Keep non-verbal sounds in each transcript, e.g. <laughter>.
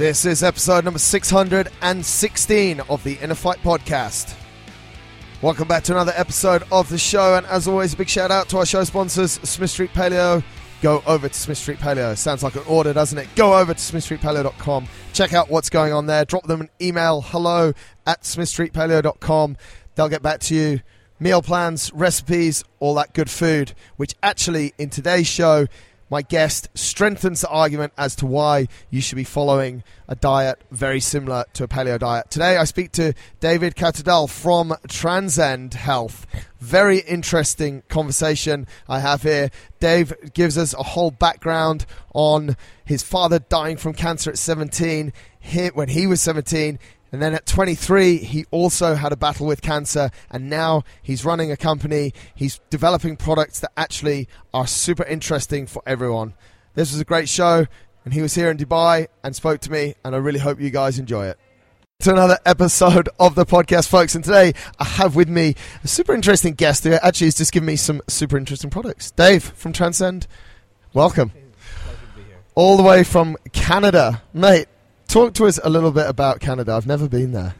This is episode number 616 of the Inner Fight Podcast. Welcome back to another episode of the show, and as always, a big shout out to our show sponsors, Smith Street Paleo. Go over to Smith Street Paleo. Sounds like an order, doesn't it? Go over to smithstreetpaleo.com. Check out what's going on there. Drop them an email, hello at smithstreetpaleo.com. They'll get back to you. Meal plans, recipes, all that good food, which actually, in today's show, my guest strengthens the argument as to why you should be following a diet very similar to a paleo diet. Today, I speak to David Catudal from Tranzend Health. Very interesting conversation I have here. Dave gives us a whole background on his father dying from cancer at 17, when he was 17, and then at 23, he also had a battle with cancer, and now he's running a company. He's developing products that actually are super interesting for everyone. This was a great show, and he was here in Dubai and spoke to me, and I really hope you guys enjoy it. To another episode <laughs> of the podcast, folks, and today I have with me a super interesting guest who actually has just given me some super interesting products. Dave from Tranzend, welcome. All the way from Canada, mate. Talk to us a little bit about Canada. I've never been there.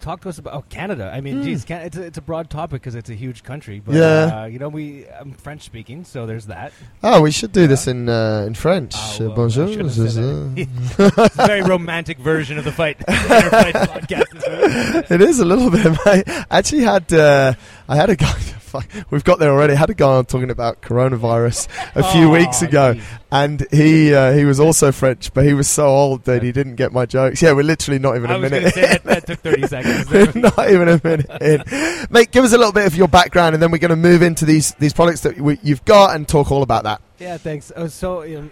Talk to us about oh, Canada. I mean, Mm. geez, Can- it's a, it's a broad topic because it's a huge country. But, Yeah. uh, you know, we I'm French speaking, so there's that. Oh, we should do Yeah. this in uh, in French. Ah, Uh, well, bonjour. shouldn't have said <laughs> it's a very romantic version of the fight. <laughs> Podcast it is a little bit. <laughs> I actually had uh, I had a guy. Fuck, We've got there already. I had a guy on talking about coronavirus a few Aw, weeks ago, geez. and he uh, he was also French, but he was so old that he didn't get my jokes. Yeah, we're literally not even I a was minute. to say that, that took 30 <laughs> seconds. Not even a minute in. Mate, give us a little bit of your background, and then we're going to move into these these products that we, you've got and talk all about that. Yeah, thanks. Uh, so, um,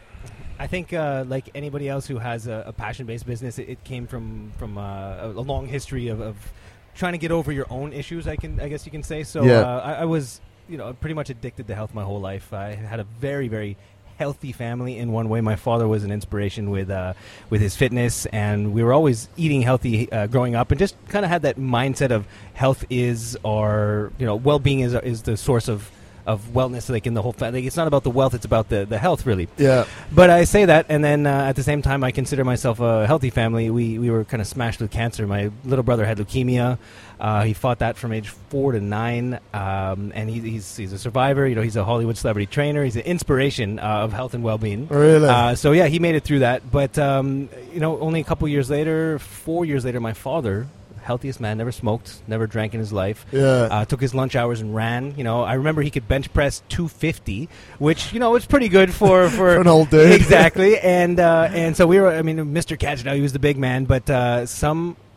I think uh, like anybody else who has a, a passion-based business, it, it came from from uh, a, a long history of, of trying to get over your own issues. I can, I guess you can say. So, Yeah. uh, I, I was, you know, pretty much addicted to health my whole life. I had a very, very healthy family in one way. My father was an inspiration with uh, with his fitness, and we were always eating healthy uh, growing up, and just kind of had that mindset of health is our, you know, well-being is is the source of of wellness like in the whole family. Like, it's not about the wealth; it's about the, the health, really. Yeah, But I say that, and then uh, at the same time, I consider myself a healthy family. We we were kind of smashed with cancer. My little brother had leukemia. Uh, he fought that from age four to nine, um, and he, he's he's a survivor. You know, he's a Hollywood celebrity trainer. He's an inspiration uh, of health and well being. really. Uh, so yeah, he made it through that. But um, you know, only a couple years later, four years later, my father, healthiest man, never smoked, never drank in his life. yeah. Uh, took his lunch hours and ran. You know, I remember he could bench press 250, which you know is pretty good for <laughs> for, For an old dude. exactly. And uh, and so we were. I mean, Mr. Catudal, he was the big man, but uh,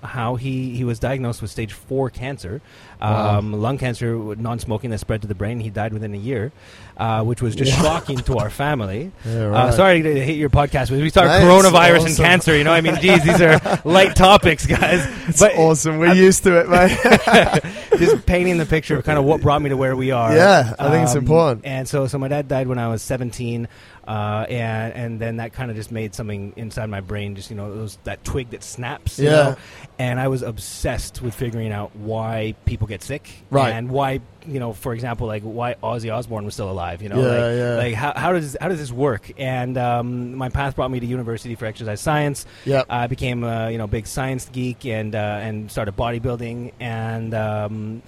somehow he he was diagnosed with stage four cancer, Wow. um, lung cancer, non-smoking that spread to the brain. He died within a year, uh, which was just shocking to our family. <laughs> yeah, Uh, sorry to hit your podcast, but we start Nice, coronavirus and cancer. You know, I mean, geez, these are <laughs> light topics, guys. It's but awesome. We're I'm- used to it, <laughs> mate. just painting the picture of kind of what brought me to where we are. Yeah, I think it's important. And so, so my dad died when I was 17, uh, and and then that kind of just made something inside my brain, just you know, those, that twig that snaps. you Yeah. know? And I was obsessed with figuring out why people get sick, Right. And why, you know, for example, like why Ozzy Osbourne was still alive. You know, Yeah, like, yeah. like how, how does how does this work? And um, my path brought me to University for Exercise Science. Yep. I became a you know big science geek and uh, and started bodybuilding and um,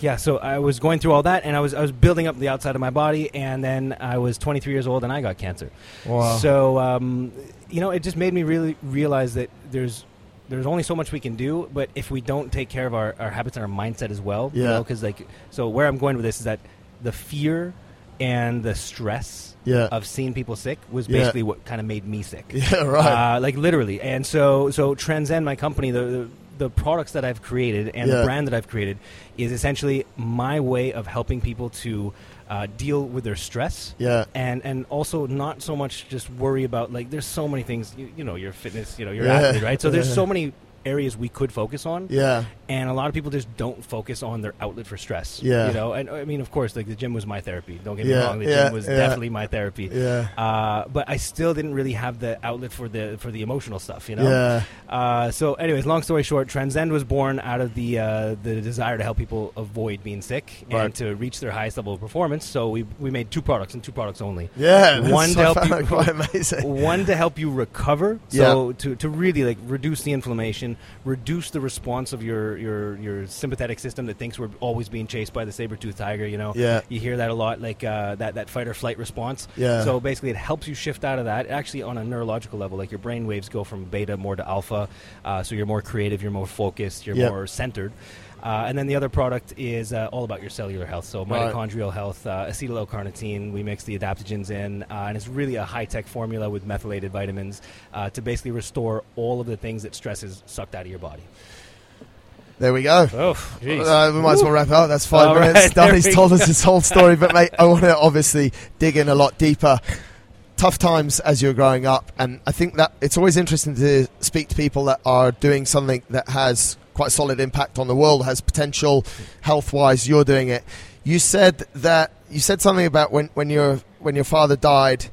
yeah. So I was going through all that and I was I was building up the outside of my body and then I was 23 years old and I got cancer. Wow. So um, you know it just made me really realize that there's there's only so much we can do, but if we don't take care of our, our habits and our mindset as well, Yeah. because like so where I'm going with this is that the fear and the stress yeah. of seeing people sick was Yeah. basically what kind of made me sick. <laughs> yeah, right. Uh, like literally. And so, so Tranzend, my company, the, the the products that I've created and Yeah. the brand that I've created is essentially my way of helping people to uh, deal with their stress. yeah. And and also not so much just worry about like there's so many things you, you know your fitness you know your Yeah. athlete right so there's <laughs> so many areas we could focus on. Yeah. And a lot of people just don't focus on their outlet for stress. Yeah. You know, and I mean, of course, like the gym was my therapy. Don't get me Yeah, wrong, the yeah, gym was yeah. definitely my therapy. Yeah. Uh, but I still didn't really have the outlet for the for the emotional stuff. You know. Yeah. Uh, so, anyways, long story short, Tranzend was born out of the uh, the desire to help people avoid being sick Right. and to reach their highest level of performance. So we we made two products and two products only. Yeah. One to help <laughs> you- quite amazing. <laughs> One to help you recover, so to, to really like reduce the inflammation, reduce the response of your, your your sympathetic system that thinks we're always being chased by the saber toothed tiger. You know, Yeah. you hear that a lot, like uh, that that fight or flight response. Yeah. So basically, it helps you shift out of that. Actually, on a neurological level, like your brain waves go from beta more to alpha, uh, so you're more creative, you're more focused, you're Yep. more centered. Uh, and then the other product is uh, all about your cellular health. So Right. mitochondrial health, uh, acetyl L-carnitine. We mix the adaptogens in, uh, and it's really a high-tech formula with methylated vitamins uh, to basically restore all of the things that stress has sucked out of your body. There we go. Oh, jeez. Uh, we might as well wrap up. That's five All minutes. right, <laughs> Danny's told go. us his whole story, but mate, I want to obviously dig in a lot deeper. Tough times as you're growing up, and I think that it's always interesting to speak to people that are doing something that has quite a solid impact on the world, has potential health-wise. You're doing it. You said that you said something about when when your when your father died,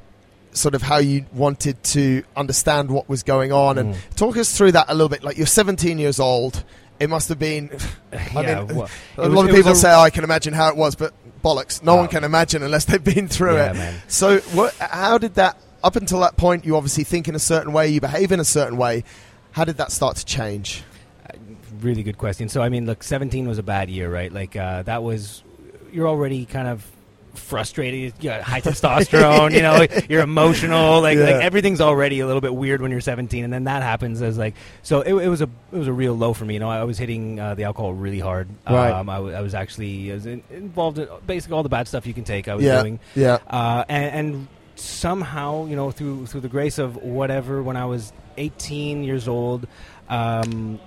sort of how you wanted to understand what was going on, and Mm. talk us through that a little bit. Like you're 17 years old. It must have been <laughs> I yeah, mean, a it was- lot of people a- say, oh, "I can imagine how it was," but bollocks. No Oh. one can imagine unless they've been through yeah, it. man. So, what, how did that? Up until that point, you obviously think in a certain way, you behave in a certain way. How did that start to change? Really good question. So, I mean, look, 17 was a bad year, right? Like, uh, that was, you're already kind of frustrated. You got high <laughs> testosterone, you know, you're emotional. Like, Yeah. like, everything's already a little bit weird when you're 17. And then that happens as, like, so it, it was a, it was a real low for me. You know, I was hitting uh, the alcohol really hard. Right. Um, I, w- I was actually I was in, involved in basically all the bad stuff you can take. I was Yeah. doing. Yeah, uh, and, and somehow, you know, through through the grace of whatever, when I was 18 years old, um,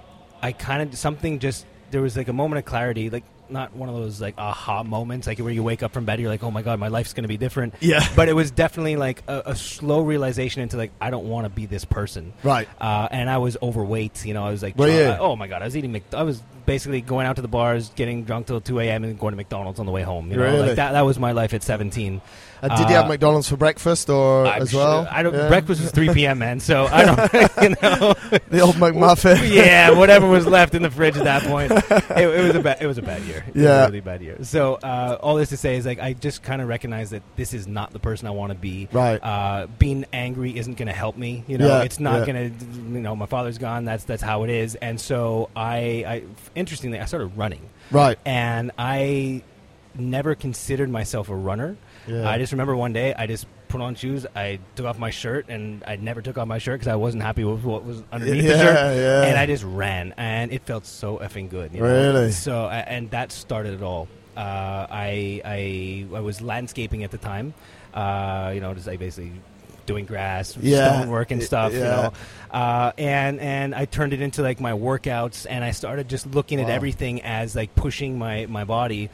I kind of something just there was like a moment of clarity, like not one of those like aha moments, like where you wake up from bed, you're like, oh my god, my life's gonna be different. yeah, But it was definitely like a, a slow realization into like I don't want to be this person. right. Uh, and I was overweight. You know, I was like, try- you? oh my god, I was eating. Mc- I was basically going out to the bars, getting drunk till two a.m. and going to McDonald's on the way home. You know, Really? like that. That was my life at seventeen. And did you Uh, have McDonald's for breakfast or I'm as sure- well? I don't. Yeah. Breakfast was three p.m. man, so I don't. <laughs> <laughs> You know, the old McMuffin. <laughs> yeah, whatever was left in the fridge at that point. It, it was a bad. It was a bad year. It Yeah. really bad year. So uh, all this to say is like I just kind of recognize that this is not the person I want to be. Right. Uh, being angry isn't going to help me. You know, Yeah, it's not yeah. going to. You know, my father's gone. That's that's how it is. And so I, I interestingly, I started running, Right. and I never considered myself a runner. Yeah. I just remember one day I just put on shoes, I took off my shirt, and I never took off my shirt because I wasn't happy with what was underneath yeah, the shirt. yeah. And I just ran, and it felt so effing good. You know? Really? So, and that started it all. Uh, I, I I was landscaping at the time. Uh, you know, just like basically doing grass, Yeah. stonework and stuff. You know, uh, and and I turned it into like my workouts, and I started just looking at everything as like pushing my my body.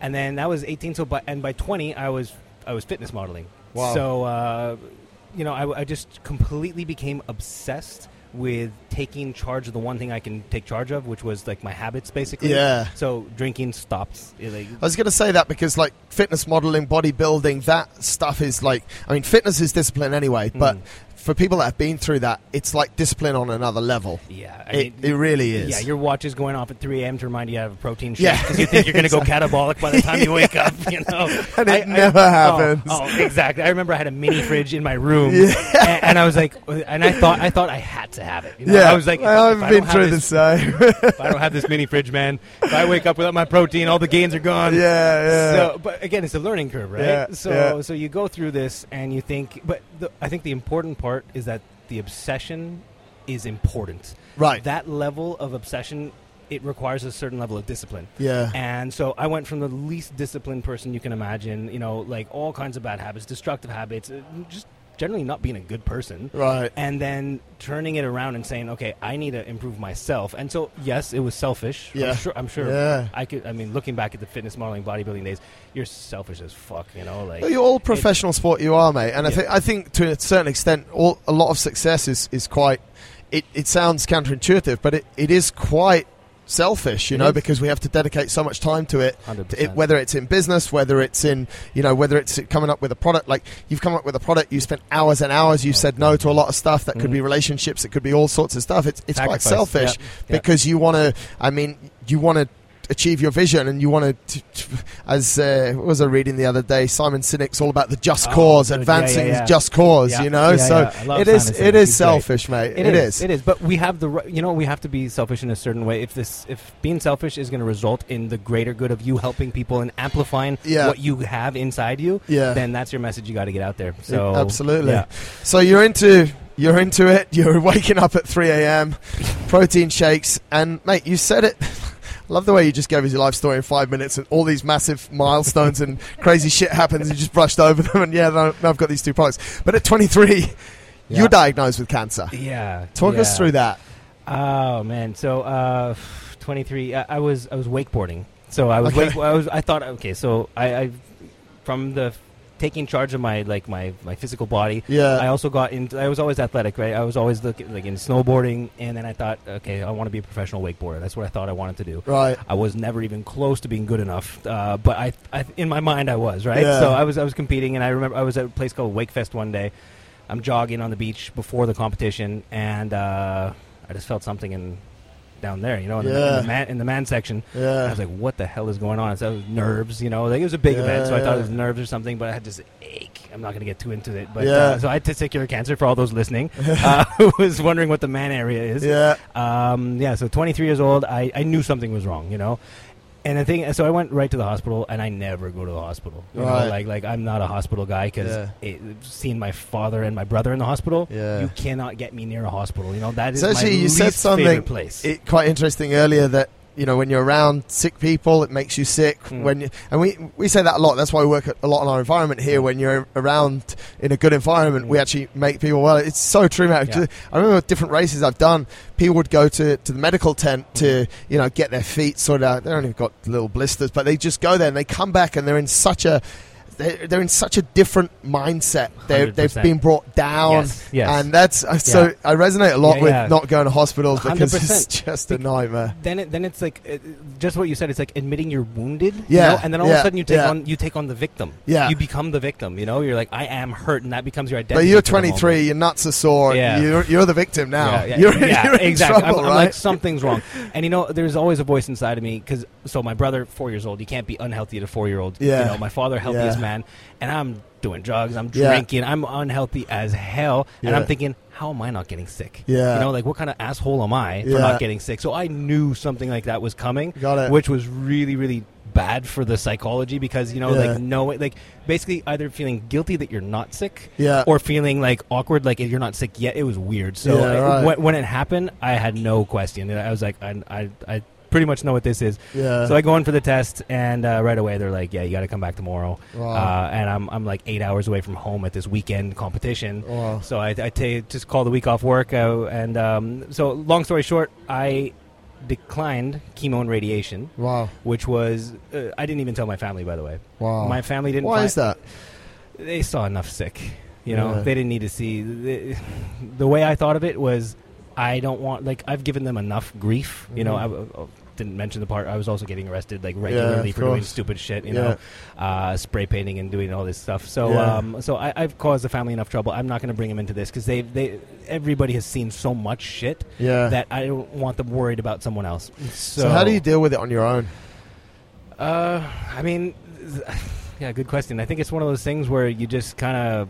And then that was 18. So, by, and by 20, I was I was fitness modeling. Wow. So, uh, you know, I, I just completely became obsessed with taking charge of the one thing I can take charge of, which was like my habits, basically. Yeah. So drinking like- I was going to say that because, like, fitness modeling, bodybuilding, that stuff is like, I mean, fitness is discipline anyway, but Mm. For people that have been through that, it's like discipline on another level. yeah, I It, mean, it really is. Yeah, your watch is going off at 3 a.m. to remind you of a protein shake Yeah. because you think you're going to go <laughs> catabolic by the time you wake up. You know, <laughs> And it I- I- never oh, happens. Oh, exactly. I remember I had a mini fridge in my room, <laughs> Yeah. and, and I was like, and I thought I thought I to have it. You know? yeah. I was like, if, I've been through this, the same. if I don't have this mini fridge, man, if I wake up without my protein, all the gains are gone. yeah, yeah. So, but again, it's a learning curve, right? Yeah, so, yeah. so you go through this and you think, but the, I think the important part is that the obsession is important. right. That level of obsession, it requires a certain level of discipline. yeah. And so I went from the least disciplined person you can imagine, you know, like all kinds of bad habits, destructive habits, uh, just generally not being a good person. right. And then turning it around and saying, okay, I need to improve myself. And so, yes, it was selfish. Yeah. I'm sure. I'm sure Yeah. I could. I mean, looking back at the fitness modeling, bodybuilding days, you're selfish as fuck. You know, like you're all professional sport you are, mate, and I think I think to a certain extent, all a lot of success is, is quite it, it sounds counterintuitive, but it, it is quite selfish, you It know, is. because we have to dedicate so much time to it. 100%. it. Whether it's in business, whether it's in, you know, whether it's coming up with a product, like you've come up with a product, you spent hours and hours, you've said no to a lot of stuff. That could Mhm. be relationships, it could be all sorts of stuff. It's, it's quite selfish Yep. Yep. because you want to, I mean, you want to achieve your vision and you want to, as uh, what was I reading the other day, Simon Sinek's all about the just Oh, cause. Advancing yeah, yeah. just cause, Yeah, you know? yeah, so yeah. It is, Simon it is great. selfish, mate. It it is, is. It is. But we have the you know we have to be selfish in a certain way. If this if being selfish is going to result in the greater good of you helping people and amplifying Yeah. what you have inside you, Yeah. then that's your message you got to get out there. So absolutely. yeah. So you're into you're into it. You're <laughs> waking up at 3 a.m. Protein shakes, and mate, you said it. Love the way you just gave us your life story in five minutes, and all these massive milestones and <laughs> crazy shit happens. And you just brushed over them, and yeah, no, no, I've got these two products. But at 23, Yeah. you're diagnosed with cancer. Yeah. Talk us through that. Oh man, so uh, 23. I, I was I was wakeboarding. So I was Okay. wake, I was I thought okay. So I, I from the taking charge of my like my my physical body. Yeah, I also got into. I was always athletic, right? I was always looking like in snowboarding, and then I thought, okay, I want to be a professional wakeboarder. That's what I thought I wanted to do. right. I was never even close to being good enough, uh, but I, I, in my mind, I was right. Yeah. So I was, I was competing, and I remember I was at a place called Wakefest one day. I'm jogging on the beach before the competition, and uh, I just felt something in down there, you know, in, the, in, the man, in the man section. And I was like, "What the hell is going on?" So it was nerves, you know. Like it was a big Yeah, event, so I thought it was nerves or something. But I had this ache. I'm not going to get too into it. But Yeah. uh, so I had testicular cancer for all those listening uh, <laughs> who was wondering what the man area is. yeah, Um, yeah, so 23 years old, I, I knew something was wrong, you know. And the thing, so I went right to the hospital, and I never go to the hospital. You Right. know, like like I'm not a hospital guy because Yeah. seeing my father and my brother in the hospital, Yeah. you cannot get me near a hospital. You know that is So my actually, you least said something favorite place. it, quite interesting earlier that you know when you're around sick people, it makes you sick. Mm. When you, and we we say that a lot. That's why we work a lot on our environment here. When you're around in a good environment, we Mm. actually make people well. It's so true, man. Yeah. I remember different races I've done. People would go to, to the medical tent to Mm. you know get their feet sorted out. They only got little blisters, but they just go there and they come back and they're in such a they're, they're in such a different mindset. They're, they've been brought down, Yes, yes. and that's uh, so. Yeah. I resonate a lot Yeah, with yeah. not going to hospitals because 100%. it's just a nightmare. then it, then it's like uh, just what you said. It's like admitting you're wounded. you Yeah, know? and then all of a sudden you take on you take on the victim. Yeah. you become the victim. You know, you're like I am hurt, and that becomes your identity. But you're for the moment. 23, your nuts are sore. Yeah. You're, you're the victim now. Yeah, you're, you're in exactly. trouble, I'm, I'm right? like something's wrong, and you know, there's always a voice inside of me because so my brother, four years old, you can't be unhealthy at a four year old. Yeah. You know, my father, healthiest Yeah. man, and I'm doing drugs, I'm Yeah. drinking, I'm unhealthy as hell, and Yeah. I'm thinking, how am I not getting sick? Yeah. You know, like what kind of asshole am I for Yeah. not getting sick? So I knew something like that was coming, Got it. which was really, really bad for the psychology because you know, Yeah. like no, like basically either feeling guilty that you're not sick, Yeah. or feeling like awkward, like if you're not sick yet. It was weird. So Yeah, right. when, when it happened, I had no question. I was like, I, I, I pretty much know what this is. yeah. So I go in for the test, and uh, right away they're like, "Yeah, you got to come back tomorrow." Wow. Uh, and I'm I'm like eight hours away from home at this weekend competition. Wow. So I, I just call the week off work, uh, and um, so long story short, I declined chemo and radiation, Wow. which was uh, I didn't even tell my family, by the way. Wow. My family didn't. Why is that? they saw enough sick. You know, Yeah. they didn't need to see. The, the way I thought of it was, I don't want like I've given them enough grief. You know, I, Mhm. I- I didn't mention the part I was also getting arrested like regularly of for doing stupid shit. You Yeah. know, uh, spray painting and doing all this stuff. So, Yeah. um, so I, I've caused the family enough trouble. I'm not going to bring them into this because they, they, everybody has seen so much shit Yeah. that I don't want them worried about someone else. So, so, how do you deal with it on your own? uh, I mean, <laughs> yeah, good question. I think it's one of those things where you just kind of.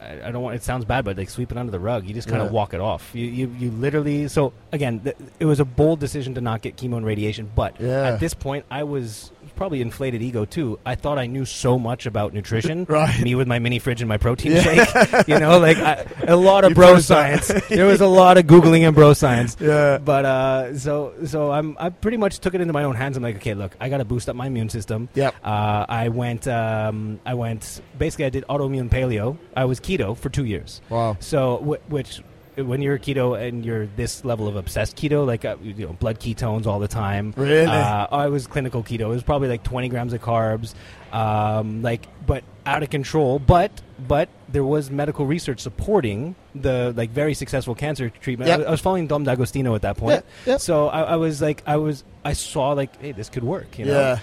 I I don't want. It sounds bad, but like sweep it under the rug. You just kind of Yeah. walk it off. You, you, you literally. So again, th- it was a bold decision to not get chemo and radiation. But Yeah. at this point, I was probably inflated ego too. I thought I knew so much about nutrition. <laughs> Right. Me with my mini fridge and my protein Yeah. shake. You know, <laughs> like I, a lot of You bro science. there was a lot of googling and bro science. <laughs> Yeah. But uh, so so I'm I pretty much took it into my own hands. I'm like, okay, look, I got to boost up my immune system. Yep. Uh, I went um, I went basically I did autoimmune paleo. I was keto for two years. Wow. So which when you're keto and you're this level of obsessed keto, like uh, you know, blood ketones all the time. Really? Uh, I was clinical keto. It was probably like 20 grams of carbs, um, like but out of control. But but there was medical research supporting the like very successful cancer treatment. Yep. I, I was following Dom D'Agostino at that point, Yeah, yeah. so I, I was like, I was I saw like, hey, this could work. You know? Yeah.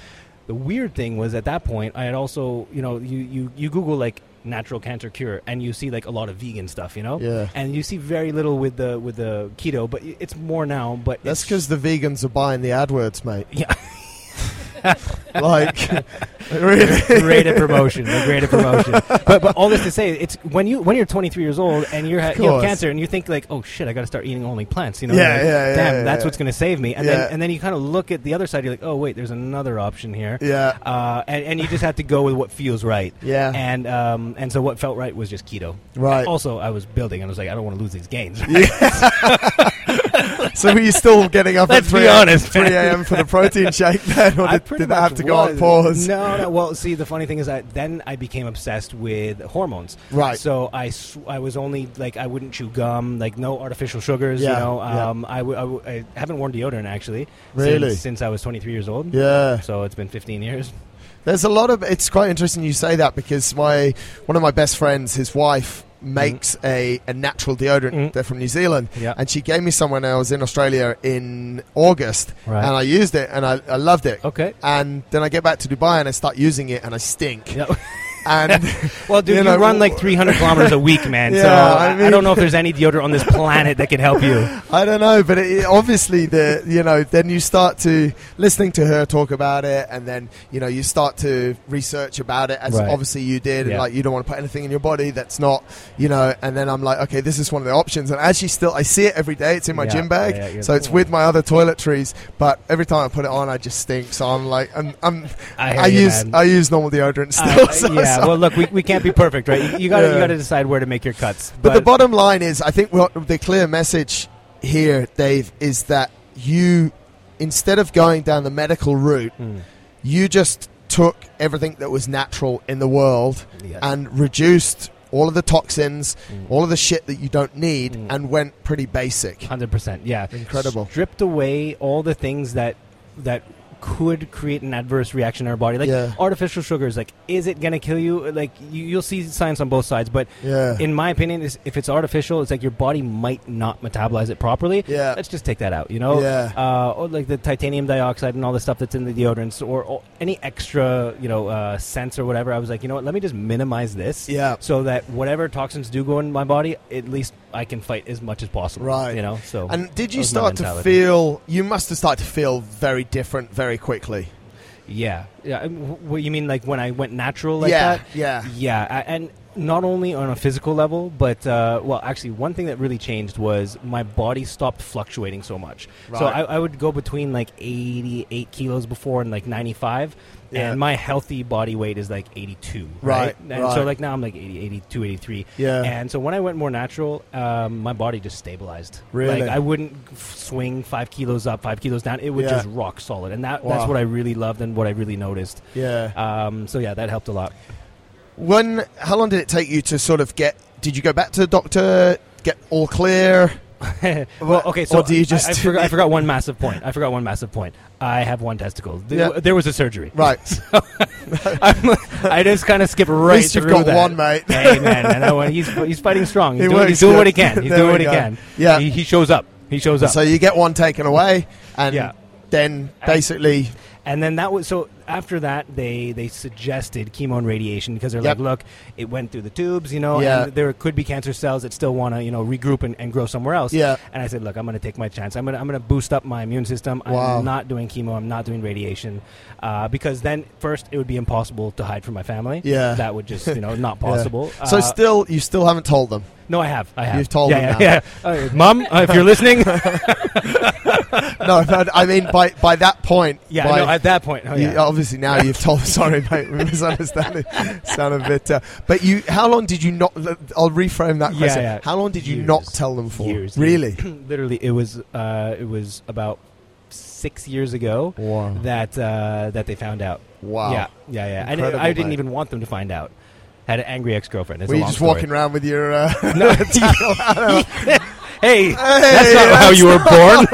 The weird thing was at that point, I had also, you know, you, you, you Google like natural cancer cure, and you see like a lot of vegan stuff, you know, Yeah. and you see very little with the with the keto, but it's more now. But That's because the vegans are buying the AdWords, mate. yeah, <laughs> <laughs> Like, <laughs> really? great at promotion, at promotion. <laughs> But but all this to say, it's when you when you're 23 years old and you're ha- you have cancer and you think like, oh shit, I got to start eating only plants, you know? Yeah, like, yeah, yeah, Damn, yeah, that's yeah. what's going to save me. And Yeah. then and then you kind of look at the other side, you're like, oh wait, there's another option here. Yeah. Uh, and, and you just have to go with what feels right. Yeah. And um, and so what felt right was just keto. Right. Also, I was building, and I was like, I don't want to lose these gains. So were you still getting up Let's at 3 be honest. 3 a.m. for the protein shake then? Or did, did that have to go on pause? No, no. Well, see, the funny thing is that then I became obsessed with hormones. Right. So I, sw- I was only like I wouldn't chew gum, like no artificial sugars. Yeah, You know, yeah. um, I, w- I, w- I haven't worn deodorant actually. Really? Since, since I was 23 years old. Yeah. So it's been 15 years. There's a lot of. It's quite interesting you say that because my one of my best friends, his wife makes a, a natural deodorant. Mhm. They're from New Zealand, Yeah. and she gave me some when I was in Australia in August, Right. and I used it and I, I loved it. Okay. And then I get back to Dubai and I start using it and I stink. <laughs> And <laughs> Well, dude, You you, know, run like 300 kilometers a week, man. <laughs> so Yeah, I I, mean- I don't know if there's any deodorant on this <laughs> planet that can help you. I don't know, but it, obviously the you know then you start to listening to her talk about it, and then you know you start to research about it as Right. obviously you did. And like you don't want to put anything in your body that's not you know. And then I'm like, okay, this is one of the options. And actually, still I see it every day. It's in my Yeah, gym bag, yeah, yeah, so it's with my other toiletries. But every time I put it on, I just stink. So I'm like, I'm, I'm I, I you, use man. I use normal deodorant uh, still. I- so- yeah. So- Well, look, we, we can't be perfect, right? You, you got to Yeah. you got to decide where to make your cuts. But, the bottom line is, I think what the clear message here, Dave, is that you, instead of going down the medical route, Mm. you just took everything that was natural in the world Yes. and reduced all of the toxins, Mm. all of the shit that you don't need, Mm. and went pretty basic. Hundred percent, yeah. Incredible. Stripped away all the things that that could create an adverse reaction in our body, like Yeah. artificial sugars. Like, is it gonna kill you? Like, you, you'll see signs on both sides, but Yeah. in my opinion, is if it's artificial, it's like your body might not metabolize it properly. Yeah. Let's just take that out, you know? Yeah. Uh, or like the titanium dioxide and all the stuff that's in the deodorants, or, or any extra, you know, uh, scents or whatever. I was like, you know what? Let me just minimize this. Yeah. So that whatever toxins do go in my body, at least I can fight as much as possible. Right. You know. So. And did you that was my start to feel? You must have started to feel very different very quickly. Yeah. Yeah. I mean, wh- What you mean, like when I went natural like yeah. that? Yeah. Yeah, a- and not only on a physical level, but uh, well, actually, one thing that really changed was my body stopped fluctuating so much. So I, I would go between like 88 kilos before and like 95, Yeah. and my healthy body weight is like 82. Right, Right. And so like now I'm like 80, 82, 83. Yeah. And so when I went more natural, um, my body just stabilized. Really? Like I wouldn't f- swing five kilos up, five kilos down. It would Yeah. just rock solid, and that that's what I really loved and what I really noticed. Yeah. Um, so yeah, that helped a lot. When? How long did it take you to sort of get? Did you go back to the doctor? Get all clear? <laughs> well, okay, so Or do you just- I, forgot, I <laughs> forgot one massive point. I forgot one massive point. I have one testicle. There, Yeah. there was a surgery. Right. <laughs> I'm, I just kind of skip right At least you've through got that. one, mate. hey man, I he's he's fighting strong. He's, He doing, he's doing what he can. He's There doing what he can. Yeah. he, he shows up. He shows up. So you get one taken away, and Yeah. then basically, And then that was so. After that, they they suggested chemo and radiation because they're Yep. like, look, it went through the tubes, you know, Yeah. and there could be cancer cells that still want to, you know, regroup and, and grow somewhere else. Yeah. And I said, look, I'm going to take my chance. I'm going to I'm going to boost up my immune system. Wow. I'm not doing chemo. I'm not doing radiation, uh, because then first it would be impossible to hide from my family. Yeah. That would just you know <laughs> not Yeah. possible. so Uh, still, you still haven't told them. no, I have. I have. You've told yeah, them yeah, yeah. Uh, <laughs> Mom, if you're listening, <laughs> no, no, I mean by by that point. yeah, by, no, at that point, oh, you, obviously now you've told. <laughs> Sorry, mate, we misunderstanding. Sound a bit. Uh, but you, how long did you not? I'll reframe that question. yeah. yeah. How long did you Years. not tell them for? Years. Really? <clears throat> Literally, it was uh, it was about six years ago Wow. that uh, that they found out. Wow. Yeah, yeah, yeah. Incredible, I didn't mate. even want them to find out. Had an angry ex girlfriend. Were you just walking around with your? Uh, No, <laughs> <laughs> hey, that's not how you were born.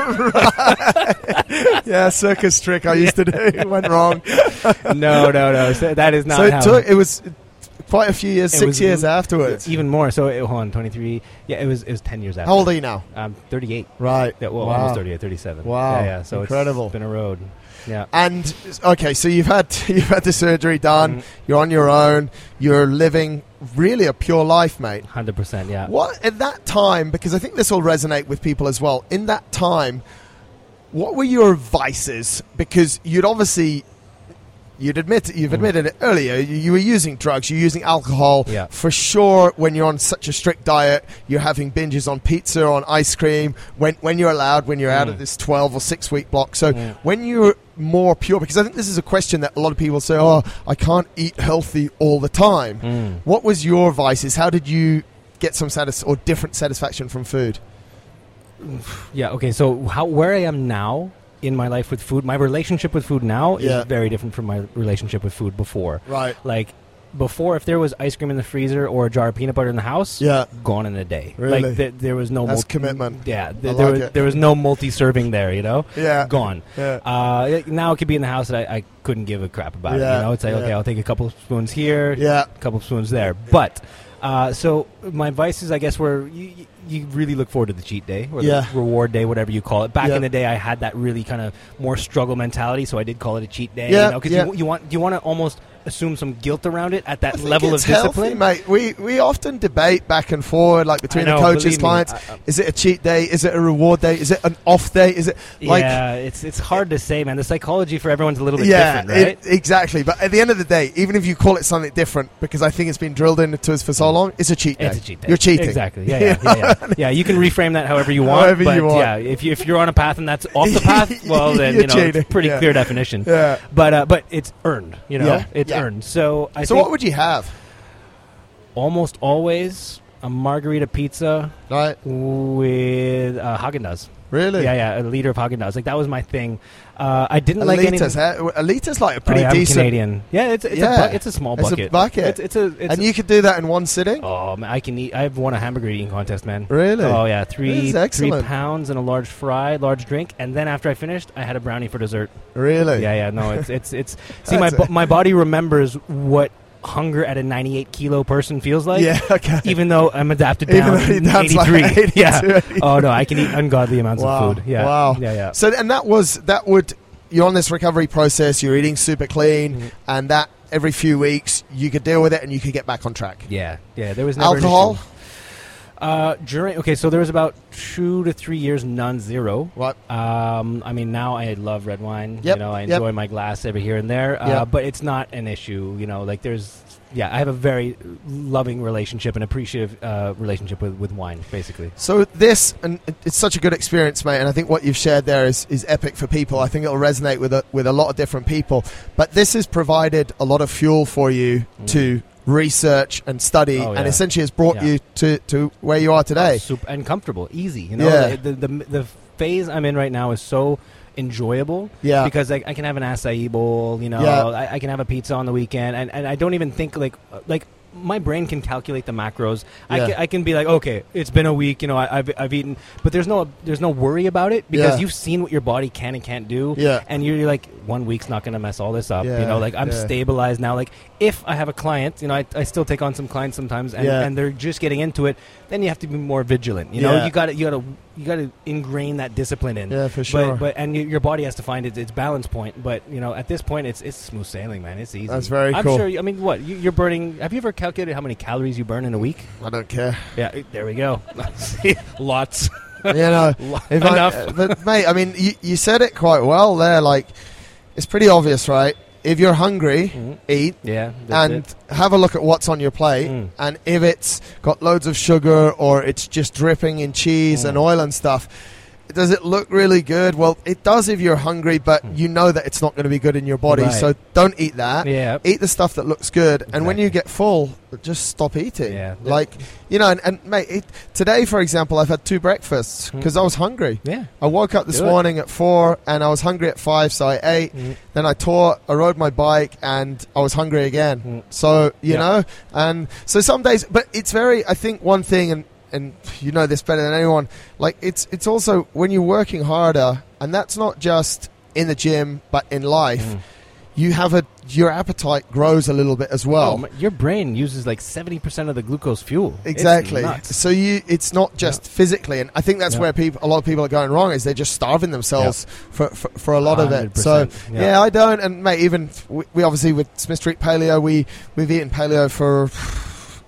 <laughs> yeah, circus trick I used to do It went wrong. no, no, no. So that is not so it took. It was quite a few years, It six years afterwards. even more. So it, hold on, 23. Yeah, it was it was 10 years after. How old are you now? I'm 38. Right. Yeah, well, Wow. almost 38, 37. Wow. Yeah, yeah. So Incredible. it's been a road. Yeah. And okay, so you've had <laughs> you've had the surgery done. Mhm. You're on your own. You're living really a pure life, mate. 100%. Yeah. What at that time? Because I think this will resonate with people as well. In that time, what were your vices? Because you'd obviously you'd admit it. you've Mm. admitted it earlier. You, you were using drugs. You're using alcohol. Yeah. For sure, when you're on such a strict diet, you're having binges on pizza, on ice cream. When when you're allowed, when you're out Mm. of this 12 or six week block. So Mm. when you're more pure, because I think this is a question that a lot of people say, "Oh, I can't eat healthy all the time." Mm. What was your vices? How did you get some satis- or different satisfaction from food? Yeah. Okay. So how where I am now in my life with food, my relationship with food now Yeah. is very different from my relationship with food before. Right. Like before, if there was ice cream in the freezer or a jar of peanut butter in the house, Yeah. gone in a day. Really? Like th- there was no That's multi- commitment. Yeah. Th- there like was it. there was no multi-serving there. You know, Yeah. gone. Yeah. Uh, now it could be in the house that I, I couldn't give a crap about it. Yeah, You know, it's like yeah. okay, I'll take a couple of spoons here, Yeah. a couple of spoons there. But uh, so my advice is, I guess, were you, you really look forward to the cheat day or Yeah. the reward day, whatever you call it. Back Yeah. in the day, I had that really kind of more struggle mentality, so I did call it a cheat day. Yeah, you know, because yeah. you, you want you want to almost assume some guilt around it at that level of it's healthy, discipline. mate. We we often debate back and forward, like between know, the coaches, believe me, clients. I- is it a cheat day? Is it a reward day? Is it an off day? Is it like yeah, it's it's hard to say, man. The psychology for everyone's a little bit yeah, different, right? it- exactly. But at the end of the day, even if you call it something different, because I think it's been drilled into us for so long, it's a cheat day. It's a cheat day. You're cheating. Exactly. Yeah, <laughs> yeah, yeah, yeah. yeah. You can reframe that however you want. However but you want. Yeah, if you if you're on a path and that's off the <laughs> path, well then you know pretty clear definition. Yeah. But uh, but it's earned. You know, Yeah, it's yeah. earned. So I so what would you have? almost always a margarita pizza Right? with uh, Haagen Dazs. Really? Yeah, yeah, a liter of Haagen Dazs. Like that was my thing. Uh, I didn't like any. Alitas, huh? Alitas like a Oh, pretty yeah, I'm decent. Canadian. Yeah, it's it's Yeah. a bu- it's a small It's a bucket. bucket. It's, it's a it's and you could do that in one sitting. Oh man, I can eat. I've won a hamburger eating contest, man. Really? Oh yeah, three three pounds and a large fry, large drink, and then after I finished, I had a brownie for dessert. Really? Yeah, yeah, no, it's it's it's. <laughs> See, my my body remembers what hunger at a 98 kilo person feels like. yeah. <laughs> Okay. Even though I'm adapted Even down though adapts like 83. <laughs> 82, yeah. 82. Oh no, I can eat ungodly amounts Wow. of food. Yeah. Wow. Yeah, yeah. So and that was that would you're on this recovery process. You're eating super clean, Mhm. and that every few weeks you could deal with it and you could get back on track. Yeah, yeah. There was never an Alcohol, issue. Uh, during okay, so there was about two to three years non-zero. What? Um, I mean, now I love red wine. Yep, You know, I yep. enjoy my glass every here and there. Uh, Yep. But it's not an issue. You know, like there's, yeah, I have a very loving relationship and appreciative uh, relationship with, with wine, basically. So this and it's such a good experience, mate. And I think what you've shared there is, is epic for people. I think it'll resonate with a, with a lot of different people. But this has provided a lot of fuel for you Mm. to research and study, Oh, and essentially has brought Yeah. you to, to where you are today. Super and comfortable, easy. You know, Yeah. the, the, the the phase I'm in right now is so enjoyable Yeah. because I, I can have an acai bowl. You know, Yeah. I, I can have a pizza on the weekend, and, and I don't even think like like. My brain can calculate the macros. I, can, I can be like, okay, it's been a week. You know, I, I've, I've eaten, but there's no there's no worry about it because Yeah. you've seen what your body can and can't do. Yeah. and you're, like, one week's not going to mess all this up. Yeah, You know, like I'm yeah. stabilized now. Like if I have a client, you know, I, I still take on some clients sometimes, and, Yeah. and they're just getting into it. Then you have to be more vigilant. You know, Yeah. you got to you got to you got to ingrain that discipline in. Yeah, for sure. But, but and y- your body has to find its, its balance point. But you know, at this point, it's it's smooth sailing, man. It's easy. That's very I'm cool. sure. I mean, what you, you're burning? Have you ever calculated how many calories you burn in a week? I don't care. Yeah, eh, there we go. <laughs> <laughs> Lots. you know, <laughs> if I- Enough. uh, but mate, I mean, you, you said it quite well there. Like, it's pretty obvious, right? If you're hungry, Mhm. eat Yeah. and it. have a look at what's on your plate. Mm. And if it's got loads of sugar or it's just dripping in cheese and Mm. oil and stuff, does it look really good? Well, it does if you're hungry, but Mm. you know that it's not going to be good in your body. Right. So don't eat that. Yeah. Eat the stuff that looks good, and when you get full, just stop eating. Yeah. Like you know, and, and mate, it, today for example, I've had two breakfasts Hmm. because I was hungry. Yeah. I woke up this Do it. morning at four, and I was hungry at five, so I ate. Mm. Then I taught, I rode my bike, and I was hungry again. Mm. So you Yeah. know, and so some days, but it's very. I think one thing, and and you know this better than anyone. Like it's it's also when you're working harder, and that's not just in the gym, but in life. Mm. You have a your appetite grows a little bit as well. Oh, your brain uses like seventy percent of the glucose fuel. Exactly. So you, it's not just physically, and I think that's Yeah. where people, a lot of people are going wrong. Is they're just starving themselves for, for for a lot of it. So yeah. yeah. I don't. And mate, even we, we obviously with Smith Street Paleo, we we've eaten paleo for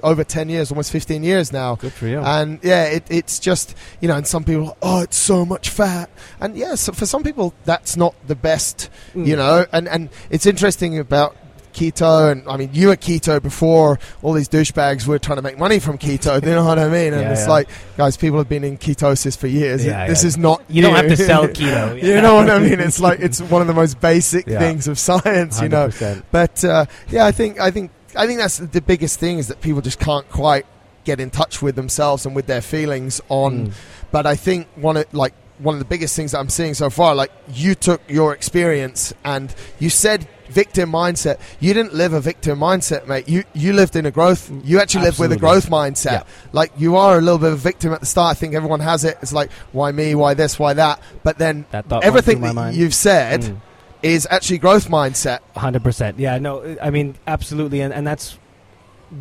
over ten years, almost fifteen years now. Good for you. And yeah, it, it's just you know, and some people, oh, it's so much fat, and yeah, so for some people that's not the best, Mm. you know. And and it's interesting about keto, and I mean, you were keto before all these douchebags were trying to make money from keto. you know what I mean? And <laughs> Yeah, it's yeah. like, guys, people have been in ketosis for years. Yeah, this is not You don't have to sell <laughs> keto. you know what I mean? It's like it's <laughs> one of the most basic things of science, you know. 100%. But uh, yeah, I think I think I think that's the biggest thing is that people just can't quite get in touch with themselves and with their feelings on. Mm. But I think one of like one of the biggest things that I'm seeing so far, like you took your experience and you said victim mindset. You didn't live a victim mindset, mate. You you lived in a growth. You actually lived with a growth mindset. Yeah. Like you are a little bit of a victim at the start. I think everyone has it. It's like why me, why this, why that. But then That everything went through my that mind. you've said Mm. Is actually growth mindset. Hundred percent. Yeah. No. I mean, absolutely, and, and that's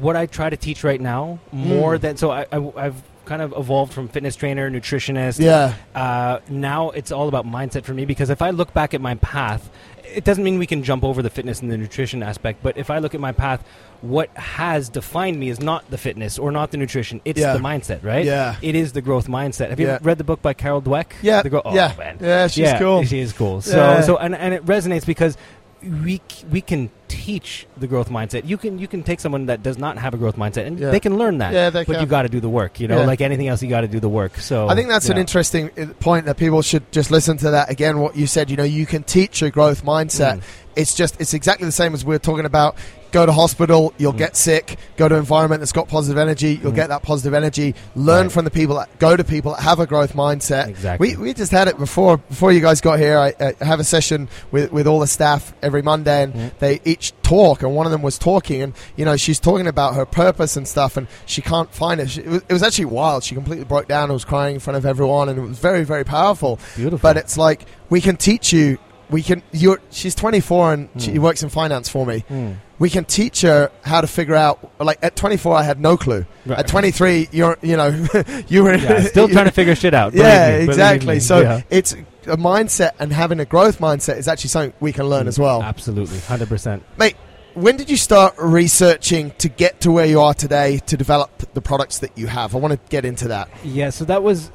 what I try to teach right now. More Mm. than so, I, I I've kind of evolved from fitness trainer, nutritionist. Yeah. Uh, now it's all about mindset for me because if I look back at my path, it doesn't mean we can jump over the fitness and the nutrition aspect. But if I look at my path, what has defined me is not the fitness or not the nutrition. It's Yeah. the mindset, right? Yeah. It is the growth mindset. Have you Yeah. read the book by Carol Dweck? Yeah. The Grow- oh, yeah. man. Yeah. She's yeah, cool. She is cool. So, so and, and it resonates because we we can teach the growth mindset. You can you can take someone that does not have a growth mindset and Yeah. they can learn that. Yeah, they but can. you got to do the work. You know, Yeah. like anything else, you got to do the work. So I think that's an yeah. interesting uh, point that people should just listen to that again. What you said, you know, you can teach a growth mindset. Mm. It's just it's exactly the same as we are talking about. Go to hospital, you'll Mm. get sick. Go to environment that's got positive energy, you'll Mm. get that positive energy. Learn Right. from the people that go to people that have a growth mindset. Exactly. We, we just had it before before you guys got here. I, I have a session with, with all the staff every Monday, and Mm. they each talk, and one of them was talking, and you know she's talking about her purpose and stuff, and she can't find it. She, it, was, it was actually wild. She completely broke down and was crying in front of everyone, and it was very very powerful. Beautiful. But it's like we can teach you. We can. You're. She's 24 and she Mm. works in finance for me. Mm. We can teach her how to figure out. Like at 24, I had no clue. Right. At 23, you're. You know, <laughs> you were yeah, <laughs> still trying to figure shit out. yeah, me, exactly. So Yeah. it's a mindset and having a growth mindset is actually something we can learn Mm, as well. Absolutely, hundred percent. Mate, when did you start researching to get to where you are today to develop the products that you have? I want to get into that. Yeah, so that was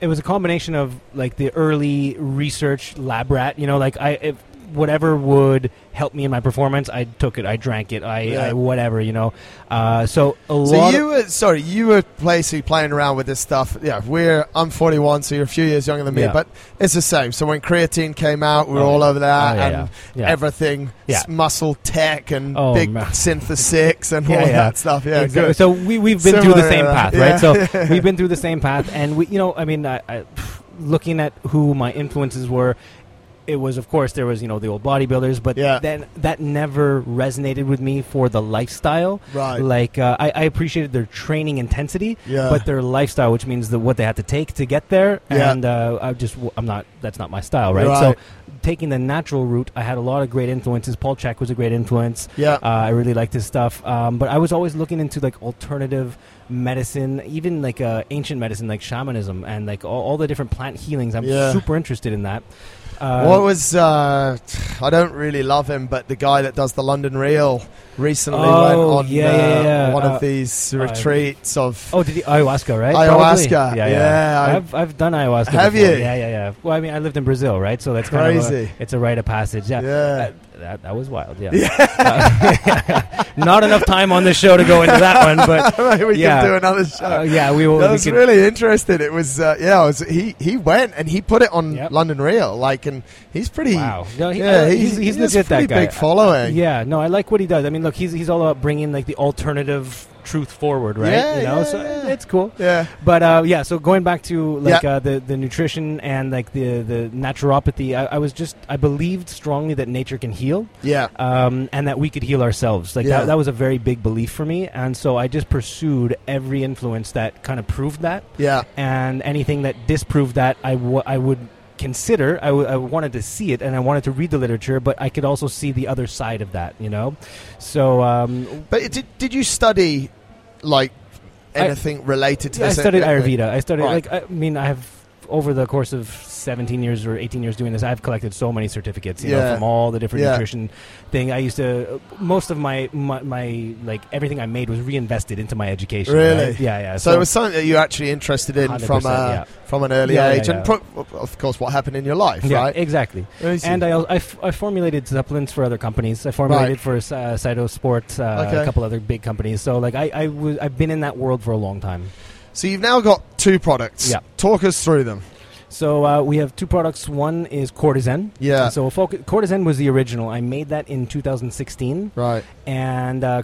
it was a combination of like the early research lab rat, you know, like I if whatever would help me in my performance, I took it, I drank it, I, Yeah. I whatever, you know. Uh, so a So lot you were sorry, you were basically playing around with this stuff. Yeah, we're I'm 41, so you're a few years younger than me, Yeah. but it's the same. So when creatine came out, we were Oh, all over that, oh, yeah, and everything, Yeah. muscle tech and Oh, big man. synthesics and all that stuff. Yeah, Exactly. good. So we we've been through the same path, right? So we've been through the same path, and we, you know, I mean, I, I, looking at who my influences were, it was, of course, there was, you know, the old bodybuilders, but Yeah. then that never resonated with me for the lifestyle. Right. Like uh, I, I appreciated their training intensity, Yeah. but their lifestyle, which means the, what they had to take to get there, Yeah. and uh, I just I'm not that's not my style, right? Right. So taking the natural route, I had a lot of great influences. Paul Chek was a great influence. yeah. Uh, I really liked his stuff, um, but I was always looking into like alternative medicine, even like uh, ancient medicine, like shamanism, and like all, all the different plant healings. I'm Yeah. super interested in that. Uh, what was uh, I don't really love him, but the guy that does the London Real recently Oh, went on yeah, uh, yeah, yeah. one Uh, of these uh, retreats of. Oh, did he ayahuasca, right? Ayahuasca, Probably? yeah, I- I've I've done ayahuasca. Have before. you? Yeah, yeah, yeah. Well, I mean, I lived in Brazil, right? So that's kind of Crazy. a, it's a rite of passage. Yeah. yeah. That, that, that was wild. Yeah. <laughs> Uh, <laughs> not enough time on this show to go into that one, but <laughs> Right, we yeah. can do another show. uh, yeah, we will. that we was really interesting. It was, uh, yeah. Was, he he went and he put it on Yep. London Real, like, and he's pretty. Wow. No, he- yeah, uh, he's, he's- he's he has legit, that pretty guy. big following. Yeah, no, I like what he does. I mean, look, he's he's all about bringing like the alternative truth forward, right? Yeah, you know, yeah, so yeah. it's cool. Yeah. But uh, yeah, so going back to like Yeah. uh, the the nutrition and like the the naturopathy, I, I was just I believed strongly that nature can heal, Yeah. um, and that we could heal ourselves. Like that, that was a very big belief for me, and so I just pursued every influence that kind of proved that, Yeah. and anything that disproved that, I w- I would consider. I, w- I wanted to see it, and I wanted to read the literature, but I could also see the other side of that. You know, so um, But did did you study like I- anything related to Yeah, I this? studied Uh, Ayurveda. I studied Right. like I mean I have over the course of 17 years or 18 years doing this, I've collected so many certificates, you Yeah. know, from all the different Yeah. nutrition thing. I used to most of my, my my like everything I made was reinvested into my education. Really? right? Yeah, yeah. So, it was something that you're actually interested in from 100%, uh, yeah. from an early age, and pro- of course, what happened in your life, yeah, right? exactly. And I, I, f- I formulated supplements for other companies. I formulated Right. for uh, Cytosport, uh, Okay. a couple other big companies. So like I, I was, I've been in that world for a long time. So you've now got two products. Yeah. Talk us through them. So uh, we have two products. One is Cortizen. Yeah. So foc- Cortizen was the original. I made that in 2016, Right. and uh,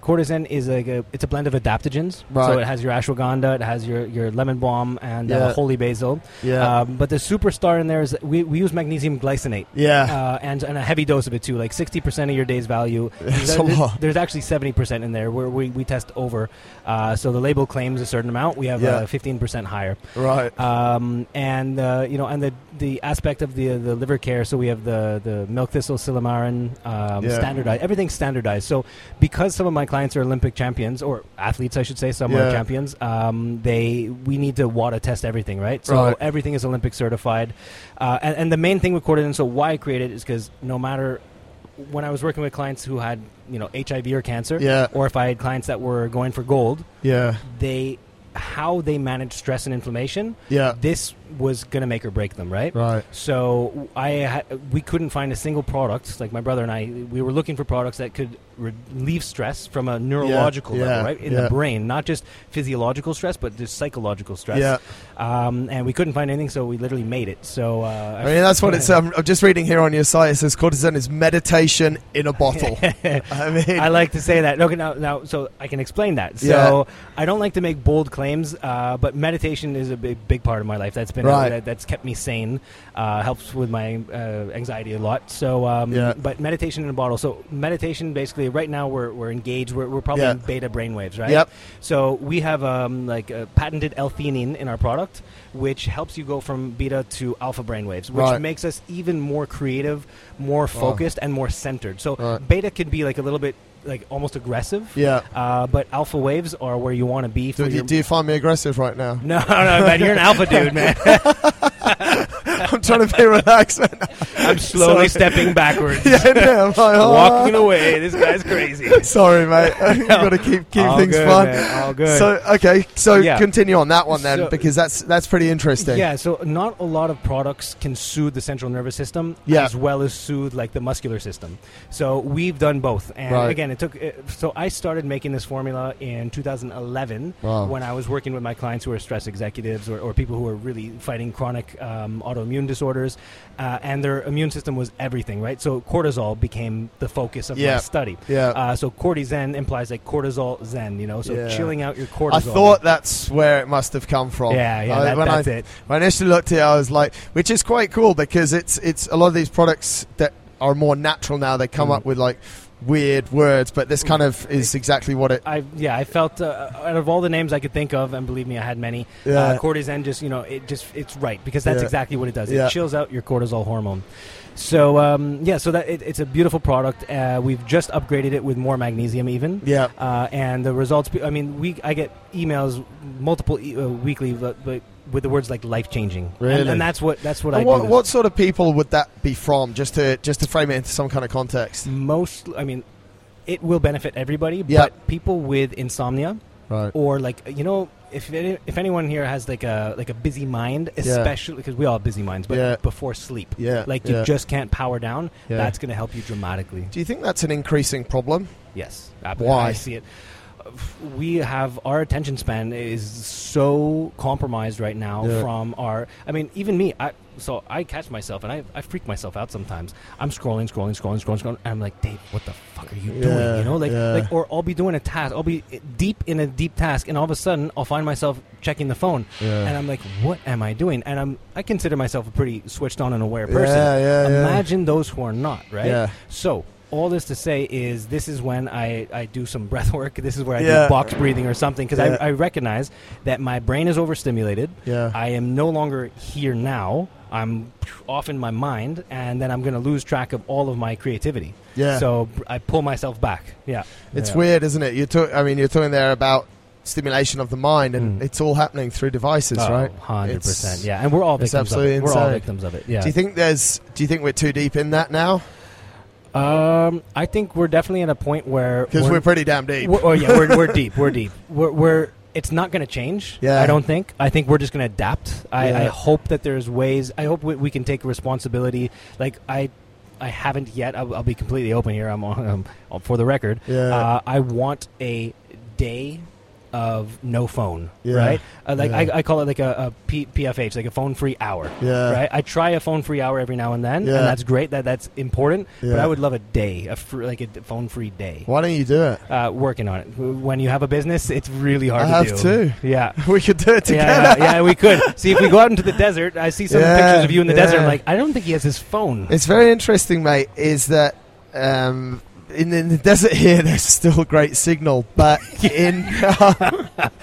is like a it's a blend of adaptogens. Right. So it has your ashwagandha, it has your your lemon balm, and Yeah. uh, holy basil. Yeah. Um, but the superstar in there is we, we use magnesium glycinate. yeah. Uh, and, and a heavy dose of it too, like 60% of your day's value. <laughs> It's There- a there's, lot. there's actually 70% in there where we, we test over. Uh, so the label claims a certain amount. We have Yeah. uh, 15% higher right. um, and uh, you know, and the the aspect of the the liver care. So we have the the milk thistle, silymarin, um, Yeah. standardized. Everything's standardized. So because some of my clients are Olympic champions or athletes, I should say, some Yeah. are champions. Um, they we need to WADA test everything, right? So Right. everything is Olympic certified. Uh, and, and the main thing with Cortizen, so why I created it is because no matter when I was working with clients who had you know HIV or cancer, Yeah. or if I had clients that were going for gold, Yeah. they how they manage stress and inflammation Yeah. this was going to make or break them, right? Right. So I ha- we couldn't find a single product. Like my brother and I, we were looking for products that could relieve stress from a neurological yeah, level, right, in yeah. the brain, not just physiological stress, but just psychological stress. Yeah. Um, and we couldn't find anything, so we literally made it. So uh, I mean, that's what it's. <laughs> Um, I'm just reading here on your site. It says Cortizen is meditation in a bottle. <laughs> <laughs> I mean, I like to say that. Okay, now, now, so I can explain that. So Yeah. I don't like to make bold claims, uh, but meditation is a big, big part of my life. That's been Right. that, that's kept me sane. Uh, helps with my uh, anxiety a lot. So, um, Yeah. but meditation in a bottle. So meditation, basically, right now we're, we're engaged. We're, we're probably Yeah. in beta brainwaves, right? Yep. So we have um, like a patented L-theanine in our product, which helps you go from beta to alpha brainwaves, which Right. makes us even more creative, more focused, and more centered. So Right. beta can be like a little bit like almost aggressive. Yeah. Uh, but alpha waves are where you want to be for Do, you, do you find me aggressive right now? no, <laughs> no, man, you're an alpha dude, man. <laughs> I'm trying to be relaxed. man. I'm slowly Sorry. stepping backwards, <laughs> yeah, no, I'm like, oh. <laughs> walking away. This guy's crazy. <laughs> Sorry, mate. You've got to keep keep All things good, fun. man, all good. So okay, so Yeah. continue on that one then, So- because that's that's pretty interesting. Yeah, so not a lot of products can soothe the central nervous system Yeah. as well as soothe like the muscular system. So we've done both. And Right. again, it took. So I started making this formula in 2011 Wow. when I was working with my clients who are stress executives or, or people who are really fighting chronic um, autoimmune disorders, uh, and their immune system was everything, right? So cortisol became the focus of Yeah. my study. Yeah. Uh, so cortizen implies like cortisol zen, you know, so Yeah. chilling out your cortisol. I thought that's where it must have come from. Yeah, yeah, I- that, when that's I, it. When I initially looked at it, I was like, which is quite cool because it's it's a lot of these products that are more natural now. They come Mhm. up with like weird words, but this kind of is exactly what it. I yeah, I felt uh, out of all the names I could think of, and believe me, I had many. Yeah. Uh, Cortizen just you know it just it's right because that's Yeah. exactly what it does. Yeah. It chills out your cortisol hormone. So um, yeah, so that it, it's a beautiful product. Uh, we've just upgraded it with more magnesium, even. Yeah. Uh, and the results. I mean, we I get emails multiple e- uh, weekly, but, but with the words like life changing. Really? And, and that's what that's what And I what, what sort of people would that be from? Just to just to frame it into some kind of context. most. I mean, it will benefit everybody, Yeah. but people with insomnia. Right. or like you know if if anyone here has like a like a busy mind especially because we all have busy minds but Yeah. before sleep Yeah. like you yeah. just can't power down Yeah. that's going to help you dramatically Do you think that's an increasing problem? yes I, Why? I see it we have our attention span is so compromised right now Yeah. from our. I mean, even me. I so I catch myself and I, I freak myself out sometimes. I'm scrolling, scrolling, scrolling, scrolling, scrolling, and I'm like, Dave, what the fuck are you Yeah, doing? You know, like yeah. like or I'll be doing a task. I'll be deep in a deep task, and all of a sudden I'll find myself checking the phone, and I'm like, what am I doing? And I'm I consider myself a pretty switched on and aware person. Yeah, yeah, yeah. Imagine those who are not, right? Yeah. So all this to say is this is when I, I do some breath <laughs> work. This is where I Yeah. do box breathing or something because Yeah. I, I recognize that my brain is overstimulated. Yeah. I am no longer here now. I'm off in my mind, and then I'm going to lose track of all of my creativity. Yeah. So I pull myself back. Yeah. It's Yeah. weird, isn't it? You talk. I mean, you're talking there about stimulation of the mind, and Mm. it's all happening through devices, Oh, right? 100%. It's- Yeah. And we're all it's victims of absolutely it. We're all victims of it. Yeah. Do you think there's? Do you think we're too deep in that now? Um, I think we're definitely at a point where. Because we're, pretty damn deep. We're, oh yeah, we're, we're <laughs> deep. We're deep. We're, we're it's not going to change. Yeah. I don't think. I think we're just going to adapt. I, Yeah. I hope that there's ways. I hope we, we can take responsibility. Like I, I haven't yet. I'll, I'll be completely open here. I'm on <laughs> um, for the record. Yeah. Uh, I want a day of no phone. Yeah. Right. Uh, like Yeah. I, I call it like a, a P, PFH, like a phone free hour. Yeah. Right. I try a phone free hour every now and then, Yeah. and that's great. That that's important. But I would love a day, a fr- like a phone free day. Why don't you do it? Uh, working on it. When you have a business, it's really hard I to have do. too. Yeah. <laughs> We could do it together. Yeah, yeah, yeah, we could. <laughs> See, if we go out into the desert, I see some pictures of you in the desert. I'm like, I don't think he has his phone. It's very interesting, mate. Is that um, in, in the desert here? There's still great signal, but in <laughs>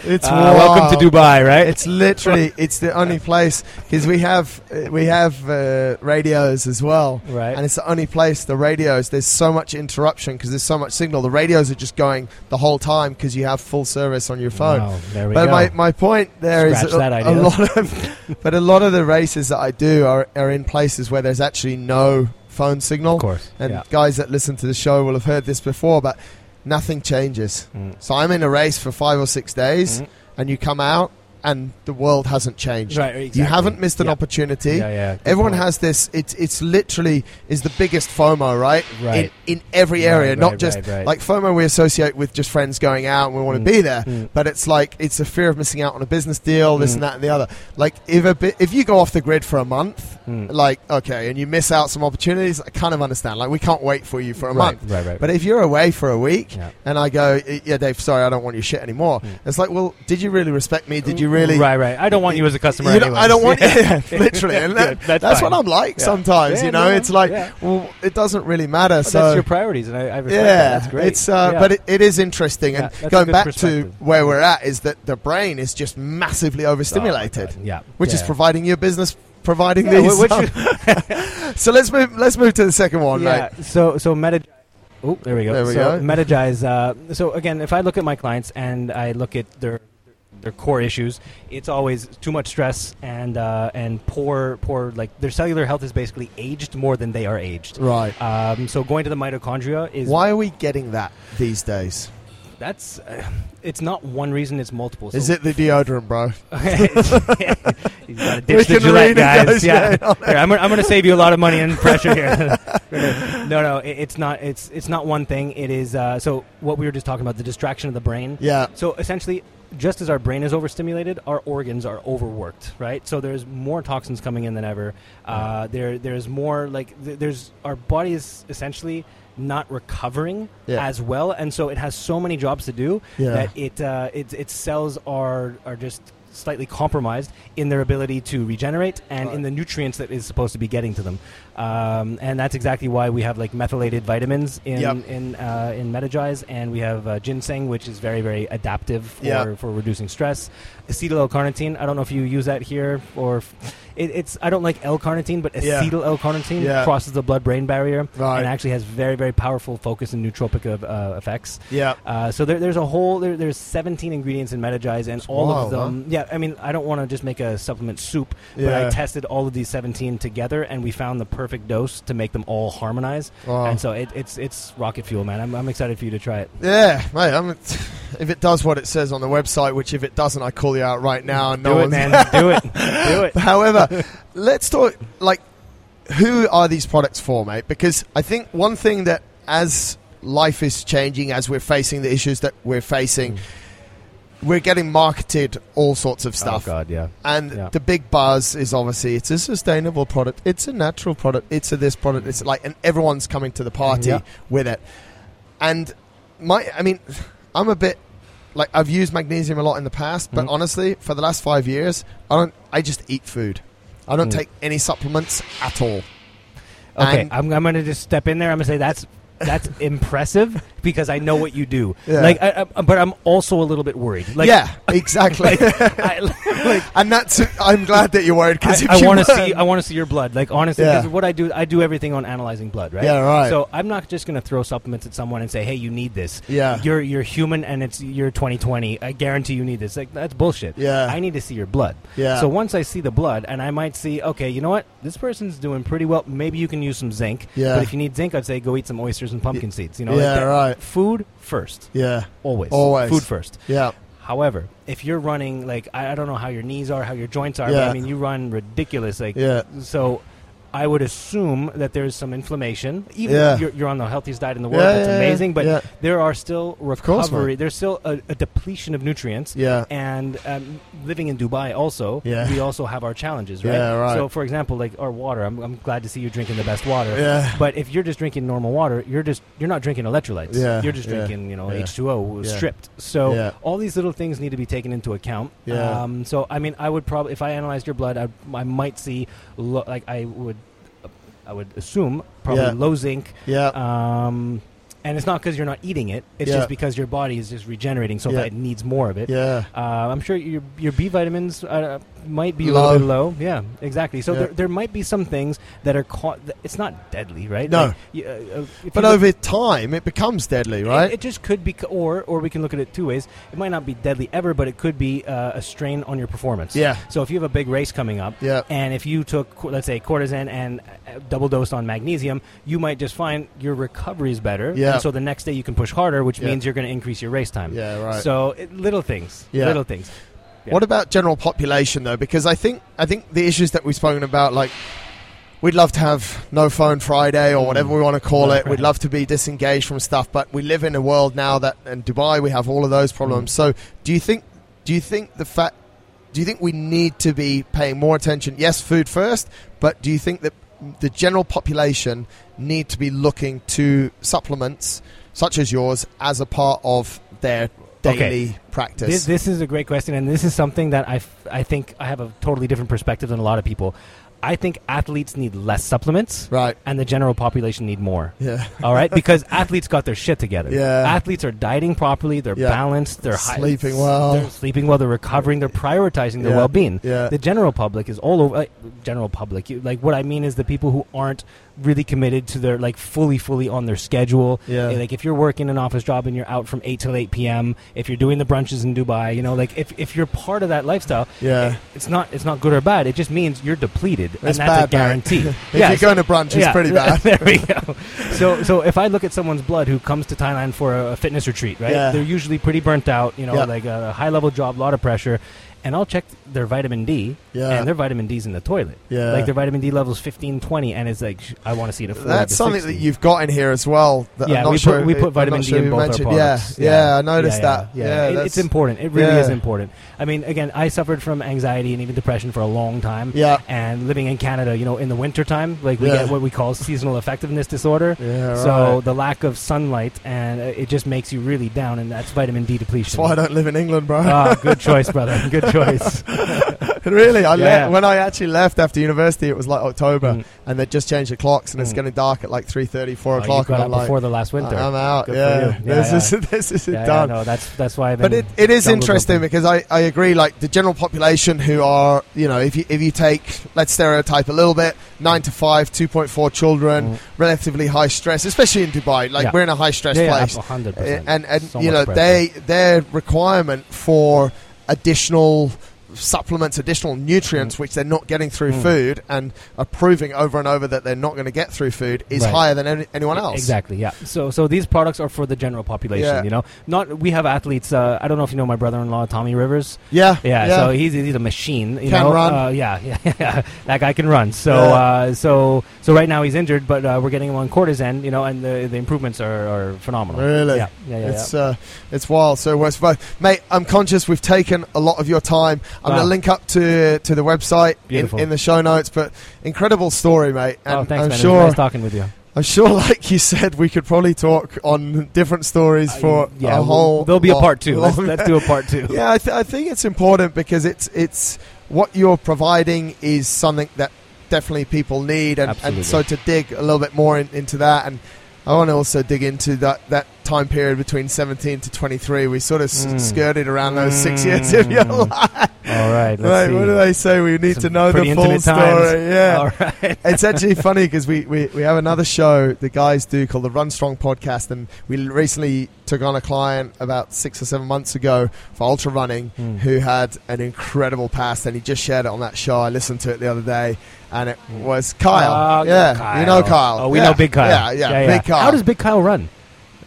it's Uh, welcome to Dubai, right? It's literally it's the only place because we have uh, we have uh, radios as well, right. and it's the only place the radios. There's so much interruption because there's so much signal. The radios are just going the whole time because you have full service on your phone. Wow, there we But go. my, my point there is Scratch a, that a lot of, <laughs> but a lot of the races that I do are, are in places where there's actually no phone signal. of course. And yeah. guys that listen to the show will have heard this before, but nothing changes. Mm. So I'm in a race for five or six days, Mhm. and you come out, and the world hasn't changed. Right, You haven't missed an opportunity. Yeah, yeah. Everyone point. has this. It's it's literally is the biggest FOMO, right? Right. In, in every area, right, not just right, like FOMO we associate with just friends going out and we want Mm. to be there. Mm. But it's like it's a fear of missing out on a business deal, this Mm. and that and the other. Like if a bit, if you go off the grid for a month, Mm. like okay, and you miss out some opportunities, I kind of understand. Like we can't wait for you for a month. right, right. But if you're away for a week yeah. and I go, yeah, Dave, sorry, I don't want your shit anymore. Mm. It's like, well, did you really respect me? Did you really? Right, right. I don't want you as a customer. You don't- I don't want <laughs> anyways. yeah, <laughs> literally, and that, Good, that's that's, what I'm like Yeah. sometimes. Yeah, you know, no, it's like, yeah. well, it doesn't really matter. But so that's your priorities, and I, I respect yeah, that. That's great. it's uh, Yeah. but it, it is interesting. Yeah, and going back to where we're at is that the brain is just massively Oh, overstimulated, God. Yeah, which is providing your business providing Yeah, these. which- <laughs> so let's move. Let's move to the second one, yeah. mate. So so meta. Oh, there we go. There we so go. Metagize. Uh, so again, if I look at my clients and I look at their their core issues, it's always too much stress and uh, and poor poor like their cellular health is basically aged more than they are aged. Right. Um, so going to the mitochondria is Why are we getting that these days? that's uh, it's not one reason, it's multiple. So Is it the deodorant, bro? <laughs> you gotta ditch <laughs> We the Gillette, guys. Yeah, Here, I'm, I'm gonna save you a lot of money and pressure here. <laughs> no, no, it, it's not. It's it's not one thing. It is. Uh, so what we were just talking about, the distraction of the brain. Yeah. So essentially, just as our brain is overstimulated, our organs are overworked, right? So there's more toxins coming in than ever. Uh, there, there's more like th- there's our body is essentially not recovering Yeah. as well, and so it has so many jobs to do Yeah. that it uh, its its cells are are just slightly compromised in their ability to regenerate and in the nutrients that is supposed to be getting to them. Um, and that's exactly why we have like methylated vitamins in Yep. in uh, in Metagize, and we have uh, ginseng, which is very very adaptive for Yeah. for reducing stress. Acetyl L-carnitine. I don't know if you use that here or it, it's. I don't like L-carnitine, but Yeah. acetyl L-carnitine Yeah. crosses the blood-brain barrier Right. and actually has very very powerful focus and nootropic of, uh, effects. Yeah. Uh, so there, there's a whole there, there's 17 ingredients in Metagize, and all wild, of them. Yeah, I mean, I don't want to just make a supplement soup, but I tested all of these 17 together, and we found the perfect dose to make them all harmonize. Wow. And so it, it's it's rocket fuel, man. I'm, I'm excited for you to try it. Yeah, mate. I'm, if it does what it says on the website, which if it doesn't, I call you out right now. And no Do it, one's man. Do it. <laughs> Do it. However, <laughs> let's talk like who are these products for, mate? Because I think one thing that as life is changing as we're facing the issues that we're facing. Mm. We're getting marketed all sorts of stuff. Oh God, yeah. And Yeah. the big buzz is obviously it's a sustainable product, it's a natural product, it's a this product, it's like, and everyone's coming to the party Yeah. with it. And my, I mean, I'm a bit like I've used magnesium a lot in the past, but Mhm. honestly, for the last five years, I don't. I just eat food. I don't Mm. take any supplements at all. Okay, And- I'm, I'm going to just step in there. I'm going to say that's that's <laughs> impressive because I know what you do. Yeah. Like, I, I, but I'm also a little bit worried. Like, yeah, <laughs> exactly. I, like, and that's. I'm glad that you're worried because I, want to see. I want to see your blood. Like honestly, Yeah. what I do, I do everything on analyzing blood, right? Yeah, right. So I'm not just going to throw supplements at someone and say, "Hey, you need this." Yeah. You're you're human, and it's you're 2020. I guarantee you need this. Like that's bullshit. Yeah. I need to see your blood. Yeah. So once I see the blood, and I might see, okay, you know what, this person's doing pretty well. Maybe you can use some zinc. Yeah. But if you need zinc, I'd say go eat some oysters and pumpkin seeds. You know. Yeah, that- right. Food first. yeah, Always. Always. Food first. yeah, However, if you're running like I, I don't know how your knees are, how your joints are, but Yeah. I mean you run ridiculous. Like yeah, so, I would assume that there's some inflammation. Even Yeah. if you're, you're on the healthiest diet in the world, Yeah, that's yeah, amazing. But there are still recovery. there's still a, a depletion of nutrients. yeah, And um, living in Dubai, also, Yeah. we also have our challenges, right? Yeah, right. So, for example, like our water, I'm, I'm glad to see you drinking the best water. yeah. But if you're just drinking normal water, you're just you're not drinking electrolytes. Yeah, You're just drinking, you know, yeah. H2O Yeah. stripped. So all these little things need to be taken into account. Yeah. Um, so I mean, I would probably if I analyzed your blood, I, I might see lo- like I would I would assume probably Yeah. low zinc. Yeah, Um, and it's not because you're not eating it; it's Yeah. just because your body is just regenerating, so Yeah. that it needs more of it. yeah, Uh, I'm sure your your B vitamins uh, might be a Low. little bit low. Yeah, exactly. So Yeah. there, there might be some things that are caught. It's not deadly, right? No. Like, you- uh, uh, but look- over time it becomes deadly, right? It, just could be, or or we can look at it two ways. It might not be deadly ever, but it could be uh, a strain on your performance. yeah, So if you have a big race coming up, yeah, and if you took, let's say, Cortizen and uh, double dosed on magnesium, you might just find your recovery is better. Yeah. And so the next day you can push harder, which Yeah. means you're going to increase your race time. yeah, right. So it, little things. Yeah. Little things. Yeah. What about general population though? Because I think I think the issues that we've spoken about, like we'd love to have no phone Friday or whatever Mm. we want to call Right, it. We'd love to be disengaged from stuff, but we live in a world now that in Dubai we have all of those problems. Mm. So do you think do you think the fact do you think we need to be paying more attention? Yes, food first, but do you think that the general population need to be looking to supplements such as yours as a part of their Okay. daily practice? This, this is a great question, and this is something that I, f- I think I have a totally different perspective than a lot of people. I think athletes need less supplements, right. and the general population need more. Yeah. <laughs> All right, because athletes got their shit together. Yeah. athletes are dieting properly. They're Yeah. balanced. They're Sleeping well. They're sleeping well. They're recovering. They're prioritizing their Yeah. well-being. Yeah. The general public is all over. Like, general public, you, like what I mean is the people who aren't really committed to their like fully, fully on their schedule. Yeah. Like if you're working an office job and you're out from eight till eight p.m. If you're doing the brunches in Dubai, you know, like if, if you're part of that lifestyle, Yeah. eh, it's not it's not good or bad. It just means you're depleted, It's and that's bad, a guarantee. <laughs> If Yeah, you're so- going to brunch, it's pretty bad. <laughs> there we go. So, so if I look at someone's blood who comes to Thailand for a, a fitness retreat, right? Yeah. They're usually pretty burnt out, you know, Yeah. like a high level job, a lot of pressure. And I'll check their vitamin D, Yeah. and their vitamin D's in the toilet. Yeah. Like their vitamin D levels 15, 20, and it's like, sh- I want to see it at 40 That's to something 60. that you've got in here as well. That yeah, I'm not we sure put we I'm put not vitamin sure D in you both our mentioned. products. Yeah, yeah, I noticed yeah, that. Yeah, Yeah, It- that's- it's important. It really yeah. is important. I mean, again, I suffered from anxiety and even depression for a long time. Yeah. And living in Canada, you know, in the wintertime, like we Yeah. get what we call seasonal effectiveness disorder. <laughs> Yeah, So right. the lack of sunlight and uh, it just makes you really down, and that's vitamin D depletion. That's why I don't live in England, bro. Ah, good <laughs> choice, brother. Good choice. <laughs> <laughs> really, I Yeah. le- when I actually left after university, it was like October, Mm. and they just changed the clocks, and it's Mm. getting dark at like 3.30, 4 Oh, o'clock, and I'm like, before the last winter. I'm out. Good for yeah, this is <laughs> this is yeah, done. no, that's that's why I've But it, it is interesting jumping. because I, I agree like the general population who are you know if you if you take let's stereotype a little bit nine to five 2.4 children Mm. relatively high stress especially in Dubai like we're in a high stress place 100%. and and So you know pressure. they their requirement for additional supplements additional nutrients Mm. which they're not getting through Mm. food and are proving over and over that they're not going to get through food is Right. higher than any, anyone else. Exactly. Yeah. So so these products are for the general population. Yeah. You know, not we have athletes. Uh, I don't know if you know my brother-in-law Tommy Rivers. Yeah, Yeah. So he's he's a machine. You Can know? run. Uh, yeah, <laughs> yeah, yeah. That guy can run. So Yeah. uh, so so right now he's injured, but uh, we're getting him on Cortizen. You know, and the the improvements are, are phenomenal. Really? Yeah. Yeah. Yeah. It's uh, it's wild. So West mate. I'm conscious we've taken a lot of your time. I'm Wow. going to link up to to the website in, in the show notes. But incredible story, mate. And oh, thanks, I'm man. Sure nice talking with you. I'm sure, <laughs> like you said, we could probably talk on different stories for Uh, yeah, a we'll- whole. There'll be a part two. Let's, let's do a part two. <laughs> yeah, I, th- I think it's important because it's it's what you're providing is something that definitely people need, and, and so to dig a little bit more in, into that, and I want to also dig into that that time period between 17 to 23. We sort of s- Mm. skirted around those six years of your life. All right. See. what do they say? We need Some to know the full story. times. Yeah. <laughs> All right. it's actually funny because we, we, we have another show the guys do called the Run Strong podcast, and we recently took on a client about six or seven months ago for ultra running Mm. who had an incredible past, and he just shared it on that show. I listened to it the other day, and it was Kyle. Oh, yeah, you know Kyle. Oh, we Yeah. know Big Kyle. Yeah, yeah, Big Kyle. How does Big Kyle run?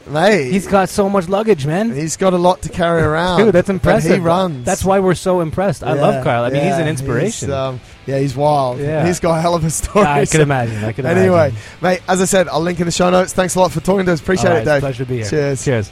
Mate, He's got so much luggage, man. he's got a lot to carry <laughs> around. Dude, that's but impressive. He runs. That's why we're so impressed. I Yeah, love Kyle. I mean, he's an inspiration. He's, um, yeah, he's wild. Yeah. He's got a hell of a story. <laughs> I can imagine. I can Anyway, imagine. mate, as I said, I'll link in the show notes. Thanks a lot for talking to us. Appreciate All it, right, Dave. Pleasure to be here. Cheers. Cheers.